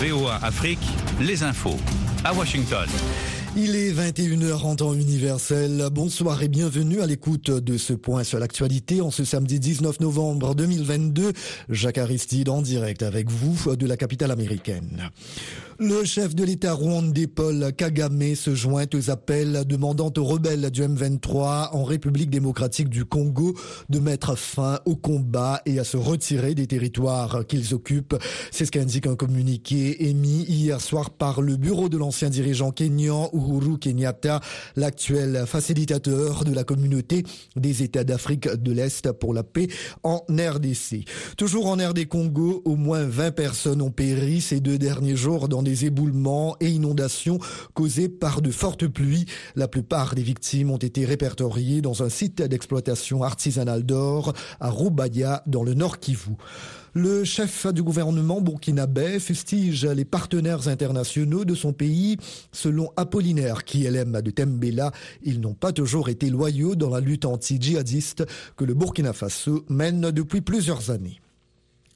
VOA Afrique, les infos. À Washington. Il est 21h en temps universel. Bonsoir et bienvenue à l'écoute de ce point sur l'actualité en ce samedi 19 novembre 2022. Jacques Aristide en direct avec vous de la capitale américaine. Le chef de l'État rwandais Paul Kagame se joint aux appels demandant aux rebelles du M23 en République démocratique du Congo de mettre fin au combat et à se retirer des territoires qu'ils occupent. C'est ce qu'indique un communiqué émis hier soir par le bureau de l'ancien dirigeant kényan Kenyatta, l'actuel facilitateur de la communauté des États d'Afrique de l'Est pour la paix en RDC. Toujours en RD Congo, au moins 20 personnes ont péri ces deux derniers jours dans des éboulements et inondations causés par de fortes pluies. La plupart des victimes ont été répertoriées dans un site d'exploitation artisanale d'or à Rubaya dans le nord Kivu. Le chef du gouvernement burkinabé fustige les partenaires internationaux de son pays. Selon Apollinaire Kielem de Tembela, ils n'ont pas toujours été loyaux dans la lutte anti-djihadiste que le Burkina Faso mène depuis plusieurs années.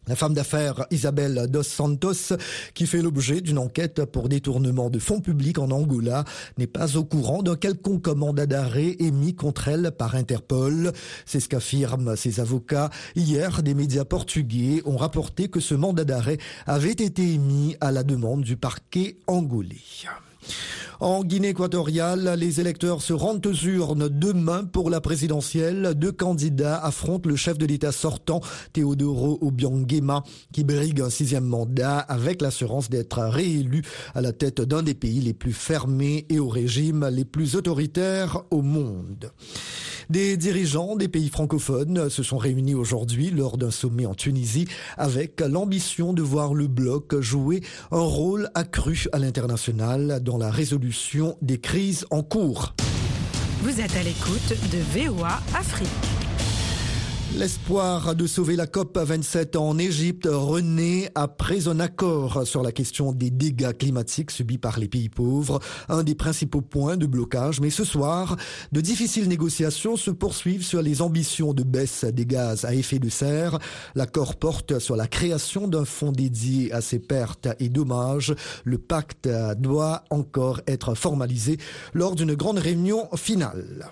La femme d'affaires Isabelle Dos Santos, qui fait l'objet d'une enquête pour détournement de fonds publics en Angola, n'est pas au courant d'un quelconque mandat d'arrêt émis contre elle par Interpol. C'est ce qu'affirment ses avocats. Hier, des médias portugais ont rapporté que ce mandat d'arrêt avait été émis à la demande du parquet angolais. En Guinée équatoriale, les électeurs se rendent aux urnes demain pour la présidentielle. Deux candidats affrontent le chef de l'État sortant, Teodoro Obiangema, qui brigue un sixième mandat avec l'assurance d'être réélu à la tête d'un des pays les plus fermés et au régime les plus autoritaires au monde. Des dirigeants des pays francophones se sont réunis aujourd'hui lors d'un sommet en Tunisie avec l'ambition de voir le bloc jouer un rôle accru à l'international dans la résolution des crises en cours. Vous êtes à l'écoute de VOA Afrique. L'espoir de sauver la COP 27 en Égypte renaît après un accord sur la question des dégâts climatiques subis par les pays pauvres, un des principaux points de blocage. Mais ce soir, de difficiles négociations se poursuivent sur les ambitions de baisse des gaz à effet de serre. L'accord porte sur la création d'un fonds dédié à ces pertes et dommages. Le pacte doit encore être formalisé lors d'une grande réunion finale.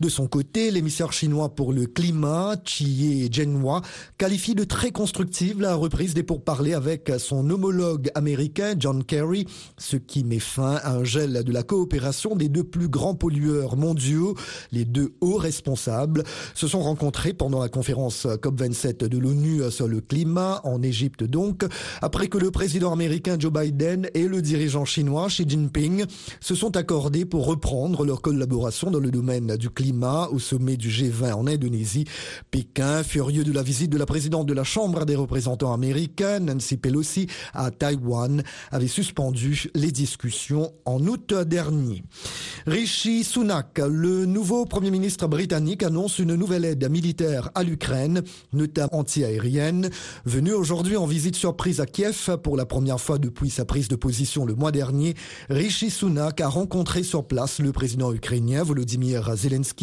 De son côté, l'émissaire chinois pour le climat, Chiye Zhenhua, qualifie de très constructive la reprise des pourparlers avec son homologue américain John Kerry, ce qui met fin à un gel de la coopération des deux plus grands pollueurs mondiaux. Les deux hauts responsables se sont rencontrés pendant la conférence COP27 de l'ONU sur le climat, en Égypte donc, après que le président américain Joe Biden et le dirigeant chinois Xi Jinping se sont accordés pour reprendre leur collaboration dans le domaine du climat au sommet du G20 en Indonésie. Pékin, furieux de la visite de la présidente de la Chambre des représentants américains, Nancy Pelosi, à Taïwan, avait suspendu les discussions en août dernier. Rishi Sunak, le nouveau premier ministre britannique, annonce une nouvelle aide militaire à l'Ukraine, notamment anti-aérienne, venue aujourd'hui en visite surprise à Kiev pour la première fois depuis sa prise de position le mois dernier. Rishi Sunak a rencontré sur place le président ukrainien Volodymyr Zelensky,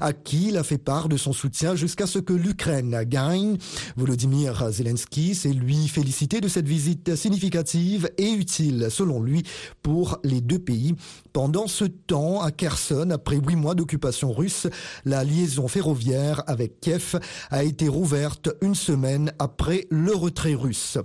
à qui il a fait part de son soutien jusqu'à ce que l'Ukraine gagne. Volodymyr Zelensky s'est lui félicité de cette visite significative et utile, selon lui, pour les deux pays. Pendant ce temps, à Kherson, après huit mois d'occupation russe, la liaison ferroviaire avec Kiev a été rouverte une semaine après le retrait russe.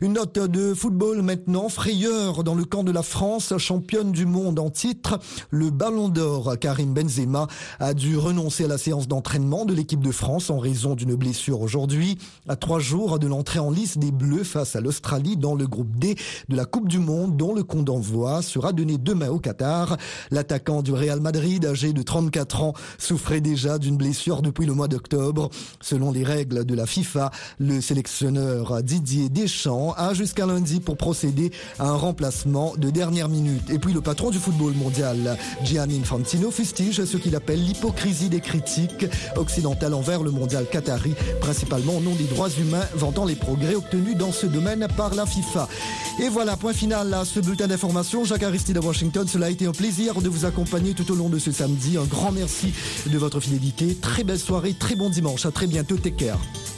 Une note de football maintenant, frayeur dans le camp de la France, championne du monde en titre. Le ballon d'or Karim Benzema a dû renoncer à la séance d'entraînement de l'équipe de France en raison d'une blessure aujourd'hui. À trois jours de l'entrée en lice des Bleus face à l'Australie dans le groupe D de la Coupe du Monde dont le compte d'envoi sera donné demain au Qatar. L'attaquant du Real Madrid, âgé de 34 ans, souffrait déjà d'une blessure depuis le mois d'octobre. Selon les règles de la FIFA, le sélectionneur Didier Deschamps a jusqu'à lundi pour procéder à un remplacement de dernière minute. Et puis le patron du football mondial, Gianni Infantino, fustige ce qu'il appelle l'hypocrisie des critiques occidentales envers le mondial qatari, principalement au nom des droits humains, vantant les progrès obtenus dans ce domaine par la FIFA. Et voilà, point final à ce bulletin d'information. Jacques Aristide à Washington, cela a été un plaisir de vous accompagner tout au long de ce samedi. Un grand merci de votre fidélité. Très belle soirée, très bon dimanche. À très bientôt. Take care.